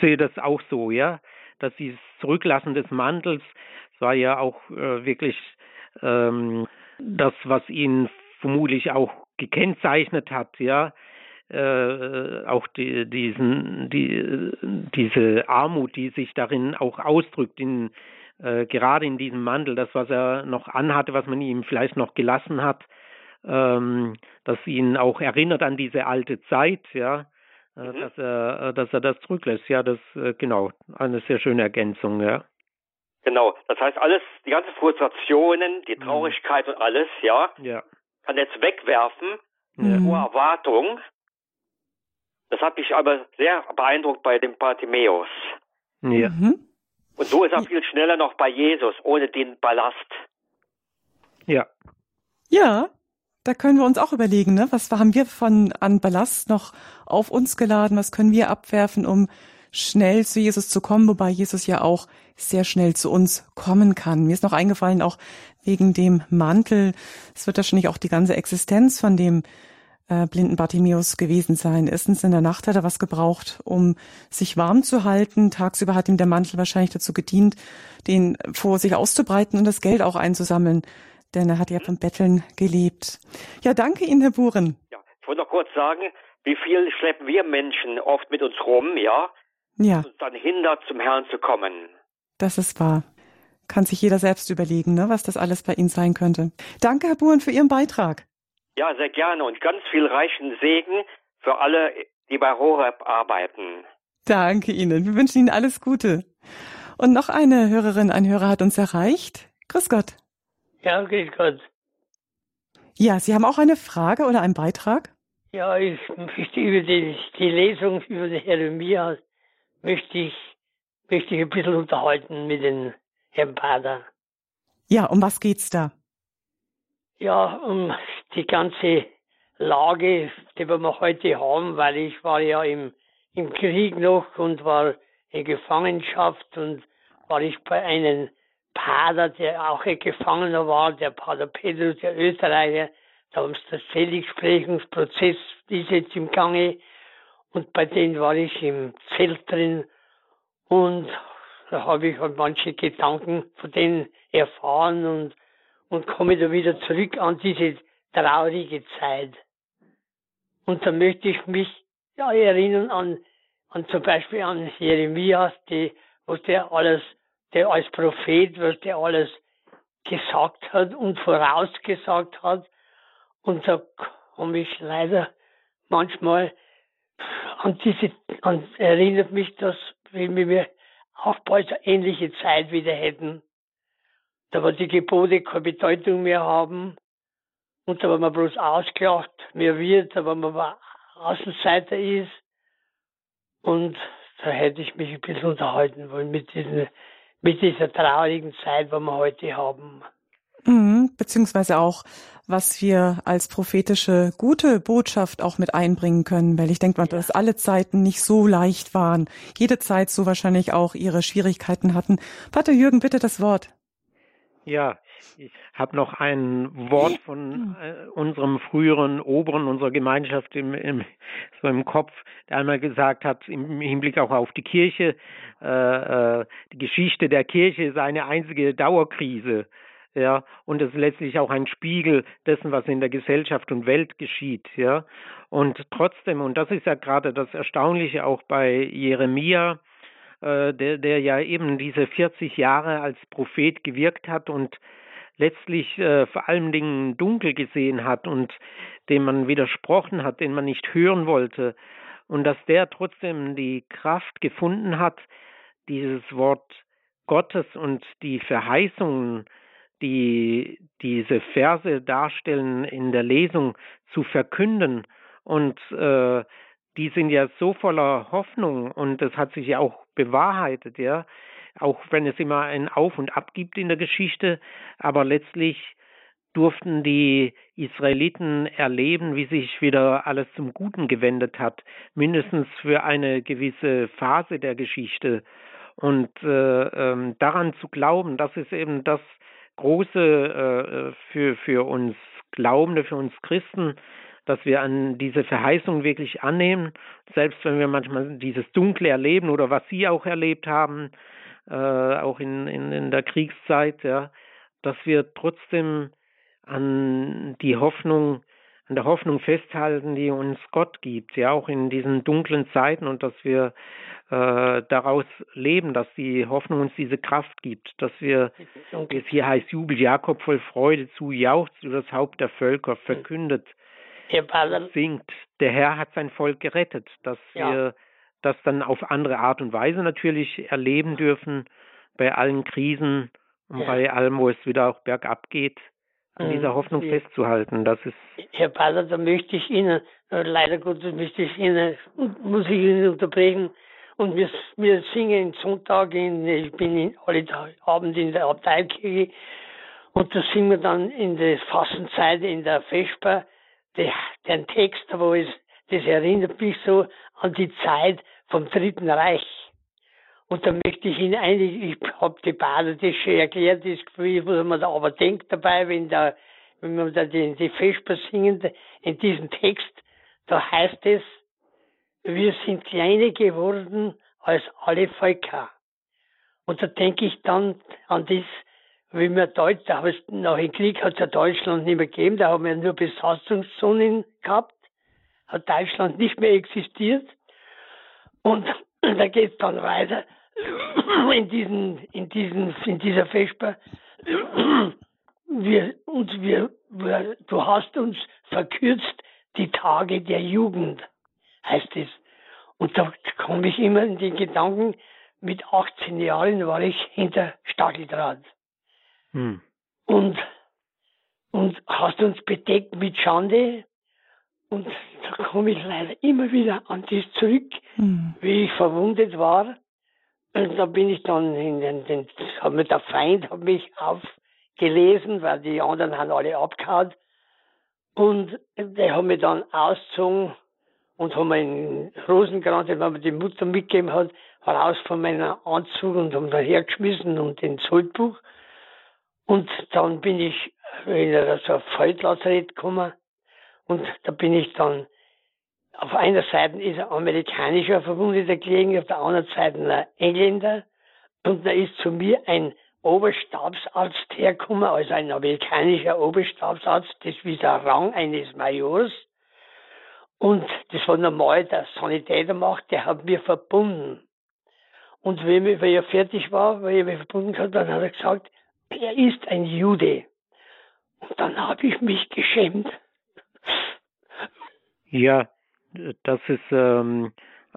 sehe das auch so, ja, dass dieses Zurücklassen des Mantels war ja auch äh, wirklich ähm, das, was ihn vermutlich auch gekennzeichnet hat, ja, äh, auch die, diesen, die, diese Armut, die sich darin auch ausdrückt, in, äh, gerade in diesem Mantel, das, was er noch anhatte, was man ihm vielleicht noch gelassen hat, ähm, das ihn auch erinnert an diese alte Zeit, ja, äh, mhm. dass er, äh, dass er das zurücklässt. Ja, das äh, genau eine sehr schöne Ergänzung, ja.
Genau, das heißt alles, die ganzen Frustrationen, die mhm. Traurigkeit mhm. und alles, ja, ja kann jetzt wegwerfen, mhm. hohe Erwartung. Das hat mich aber sehr beeindruckt bei dem Bartimäus. Ja. Mhm. Und so ist er viel schneller noch bei Jesus, ohne den Ballast.
Ja.
Ja, da können wir uns auch überlegen, ne? Was haben wir von an Ballast noch auf uns geladen? Was können wir abwerfen, um schnell zu Jesus zu kommen, wobei Jesus ja auch sehr schnell zu uns kommen kann. Mir ist noch eingefallen, auch wegen dem Mantel. Es wird wahrscheinlich auch die ganze Existenz von dem äh, blinden Bartimäus gewesen sein. Erstens in der Nacht hat er was gebraucht, um sich warm zu halten. Tagsüber hat ihm der Mantel wahrscheinlich dazu gedient, den vor sich auszubreiten und das Geld auch einzusammeln. Denn er hat ja vom Betteln gelebt. Ja, danke Ihnen, Herr Buren.
Ja, ich wollte noch kurz sagen, wie viel schleppen wir Menschen oft mit uns rum, ja?
Ja.
uns dann hindert, zum Herrn zu kommen.
Das ist wahr kann sich jeder selbst überlegen, ne, was das alles bei Ihnen sein könnte. Danke, Herr Buren, für Ihren Beitrag.
Ja, sehr gerne und ganz viel reichen Segen für alle, die bei Horeb arbeiten.
Danke Ihnen. Wir wünschen Ihnen alles Gute. Und noch eine Hörerin, ein Hörer hat uns erreicht. Grüß Gott.
Ja, grüß Gott.
Ja, Sie haben auch eine Frage oder einen Beitrag?
Ja, ich möchte über die, die Lesung über den Jeremia möchte ich, möchte ich ein bisschen unterhalten mit dem Herrn Pader.
Ja, um was geht's da?
Ja, um die ganze Lage, die wir heute haben, weil ich war ja im, im Krieg noch und war in Gefangenschaft und war ich bei einem Pater, der auch ein Gefangener war, der Pater Pedro, der Österreicher, da haben sie das Seligsprechungsprozess, ist jetzt im Gange und bei denen war ich im Zelt drin und da habe ich halt manche Gedanken von denen erfahren und, und komme da wieder zurück an diese traurige Zeit. Und da möchte ich mich ja, erinnern an, an zum Beispiel an Jeremias, die, was der alles, der als Prophet, was der alles gesagt hat und vorausgesagt hat. Und da komme ich leider manchmal an diese, an, erinnert mich das, wie wir auch bald eine ähnliche Zeit wieder hätten. Da wir die Gebote keine Bedeutung mehr haben. Und da, wenn man bloß ausgelacht mehr wird, da, wenn man Außenseiter ist. Und da hätte ich mich ein bisschen unterhalten wollen mit, diesen, mit dieser traurigen Zeit, die wir heute haben.
Mhm, beziehungsweise auch, was wir als prophetische gute Botschaft auch mit einbringen können, weil ich denke mal, ja. dass alle Zeiten nicht so leicht waren. Jede Zeit so wahrscheinlich auch ihre Schwierigkeiten hatten. Pater Jürgen, bitte das Wort.
Ja, ich habe noch ein Wort von äh, unserem früheren Oberen unserer Gemeinschaft im, im, so im Kopf, der einmal gesagt hat, im Hinblick auch auf die Kirche, äh, äh, die Geschichte der Kirche ist eine einzige Dauerkrise ja, und es ist letztlich auch ein Spiegel dessen, was in der Gesellschaft und Welt geschieht, ja. Und trotzdem, und das ist ja gerade das Erstaunliche auch bei Jeremia, äh, der, der ja eben diese 40 Jahre als Prophet gewirkt hat und letztlich äh, vor allen Dingen dunkel gesehen hat und dem man widersprochen hat, den man nicht hören wollte, und dass der trotzdem die Kraft gefunden hat, dieses Wort Gottes und die Verheißungen die diese Verse darstellen in der Lesung zu verkünden und äh, die sind ja so voller Hoffnung und das hat sich ja auch bewahrheitet, ja, auch wenn es immer ein Auf und Ab gibt in der Geschichte, aber letztlich durften die Israeliten erleben, wie sich wieder alles zum Guten gewendet hat, mindestens für eine gewisse Phase der Geschichte. Und äh, ähm, daran zu glauben, das ist eben das, große äh, für, für uns Glaubende, für uns Christen, dass wir an diese Verheißung wirklich annehmen, selbst wenn wir manchmal dieses Dunkle erleben oder was Sie auch erlebt haben, äh, auch in, in, in der Kriegszeit, ja, dass wir trotzdem an die Hoffnung an der Hoffnung festhalten, die uns Gott gibt, ja auch in diesen dunklen Zeiten und dass wir äh, daraus leben, dass die Hoffnung uns diese Kraft gibt, dass wir, wie es hier heißt, Jubel Jakob voll Freude zu, jauchzt über das Haupt der Völker, verkündet, singt, der Herr hat sein Volk gerettet, dass ja. wir das dann auf andere Art und Weise natürlich erleben dürfen, bei allen Krisen und ja. bei allem, wo es wieder auch bergab geht an mhm. dieser Hoffnung festzuhalten. Das ist
Herr Pater, da möchte ich Ihnen, äh, leider Gottes möchte ich Ihnen, muss ich Ihnen unterbrechen. Und wir, wir singen Sonntag, in, ich bin in, alle Abend in der Abteikirche und da singen wir dann in der Fastenzeit, in der Vesper, die, den Text, wo es, das erinnert mich so an die Zeit vom Dritten Reich. Und da möchte ich Ihnen eigentlich, ich habe die schon erklärt, das Gefühl, was man da aber denkt dabei, wenn da, wenn man da die, die Vesper singen, in diesem Text, da heißt es, wir sind kleiner geworden als alle Völker. Und da denke ich dann an das, wie wir Deutsch, da es, nach dem Krieg hat es ja Deutschland nicht mehr gegeben, da haben wir nur Besatzungszonen gehabt, hat Deutschland nicht mehr existiert. Und da geht es dann weiter. In diesen, in diesen, in dieser Vesper, wir, uns, wir, wir, du hast uns verkürzt die Tage der Jugend, heißt es. Und da komme ich immer in den Gedanken, mit 18 Jahren war ich hinter Stacheldraht. Hm. Und, und hast uns bedeckt mit Schande Und da komme ich leider immer wieder an das zurück, mhm. wie ich verwundet war. Und da bin ich dann in den, den hat der Feind hat mich aufgelesen, weil die anderen haben alle abgehauen. Und der hat mich dann ausgezogen und hat mir einen Rosenkranz, den mir die Mutter mitgegeben hat, raus von meinem Anzug und haben da hergeschmissen und ins Soldbuch. Und dann bin ich in so ein Feldlazarett gekommen und da bin ich dann, auf einer Seite ist ein amerikanischer Verwundeter gelegen, auf der anderen Seite ein Engländer und da ist zu mir ein Oberstabsarzt hergekommen, also ein amerikanischer Oberstabsarzt, das wie der Rang eines Majors. Und das war normal, der Sanitäter macht, der hat mir verbunden. Und wenn er fertig war, weil er mich verbunden hat, dann hat er gesagt, er ist ein Jude. Und dann habe ich mich geschämt.
Ja, das ist ähm,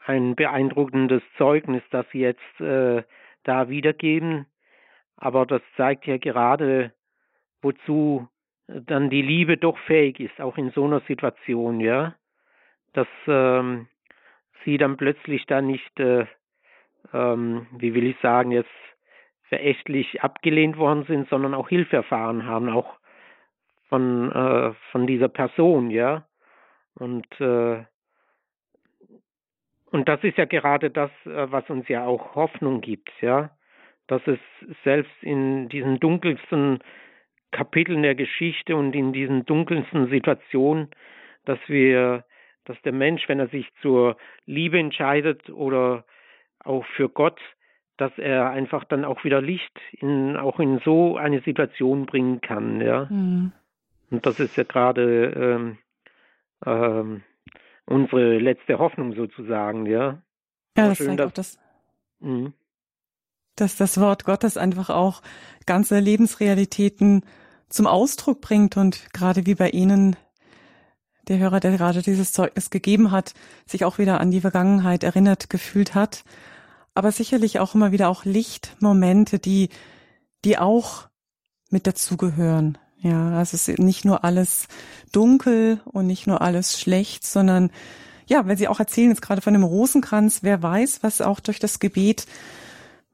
ein beeindruckendes Zeugnis, das Sie jetzt äh, da wiedergeben. Aber das zeigt ja gerade, wozu dann die Liebe doch fähig ist, auch in so einer Situation, ja, dass ähm, sie dann plötzlich da nicht, äh, ähm, wie will ich sagen, jetzt verächtlich abgelehnt worden sind, sondern auch Hilfe erfahren haben, auch von äh, von dieser Person, ja. Und äh, und das ist ja gerade das, äh, was uns ja auch Hoffnung gibt, ja, dass es selbst in diesen dunkelsten Kapiteln der Geschichte und in diesen dunkelsten Situationen, dass wir, dass der Mensch, wenn er sich zur Liebe entscheidet oder auch für Gott, dass er einfach dann auch wieder Licht in auch in so eine Situation bringen kann, ja. Mhm. Und das ist ja gerade ähm, ähm, unsere letzte Hoffnung sozusagen, ja.
Ja, das zeigt dass, auch das, mh. dass das Wort Gottes einfach auch ganze Lebensrealitäten zum Ausdruck bringt und gerade wie bei Ihnen der Hörer, der gerade dieses Zeugnis gegeben hat, sich auch wieder an die Vergangenheit erinnert gefühlt hat, aber sicherlich auch immer wieder auch Lichtmomente, die, die auch mit dazugehören. Ja, also es ist nicht nur alles dunkel und nicht nur alles schlecht, sondern ja, wenn Sie auch erzählen jetzt gerade von dem Rosenkranz, wer weiß, was auch durch das Gebet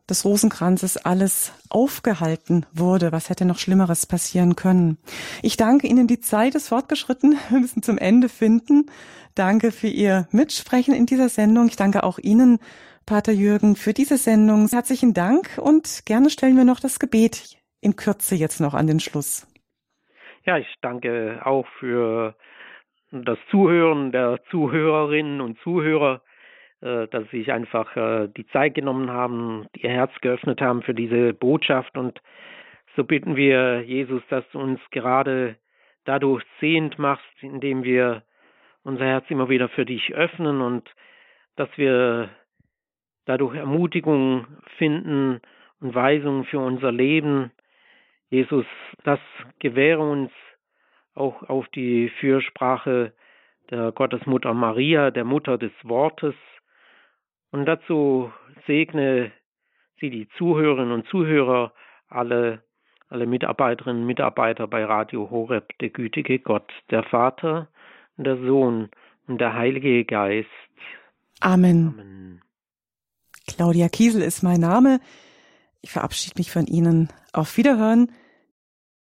des Rosenkranzes alles aufgehalten wurde. Was hätte noch Schlimmeres passieren können? Ich danke Ihnen. Die Zeit ist fortgeschritten. Wir müssen zum Ende finden. Danke für Ihr Mitsprechen in dieser Sendung. Ich danke auch Ihnen, Pater Jürgen, für diese Sendung. Herzlichen Dank und gerne stellen wir noch das Gebet in Kürze jetzt noch an den Schluss.
Ja, ich danke auch für das Zuhören der Zuhörerinnen und Zuhörer, äh, dass sie sich einfach äh, die Zeit genommen haben, ihr Herz geöffnet haben für diese Botschaft. Und so bitten wir, Jesus, dass du uns gerade dadurch sehend machst, indem wir unser Herz immer wieder für dich öffnen und dass wir dadurch Ermutigung finden und Weisungen für unser Leben, Jesus, das gewähre uns auch auf die Fürsprache der Gottesmutter Maria, der Mutter des Wortes. Und dazu segne sie die Zuhörerinnen und Zuhörer, alle, alle Mitarbeiterinnen und Mitarbeiter bei Radio Horeb, der gütige Gott, der Vater, der Sohn und der Heilige Geist.
Amen. Amen. Claudia Kiesel ist mein Name. Ich verabschiede mich von Ihnen. Auf Wiederhören.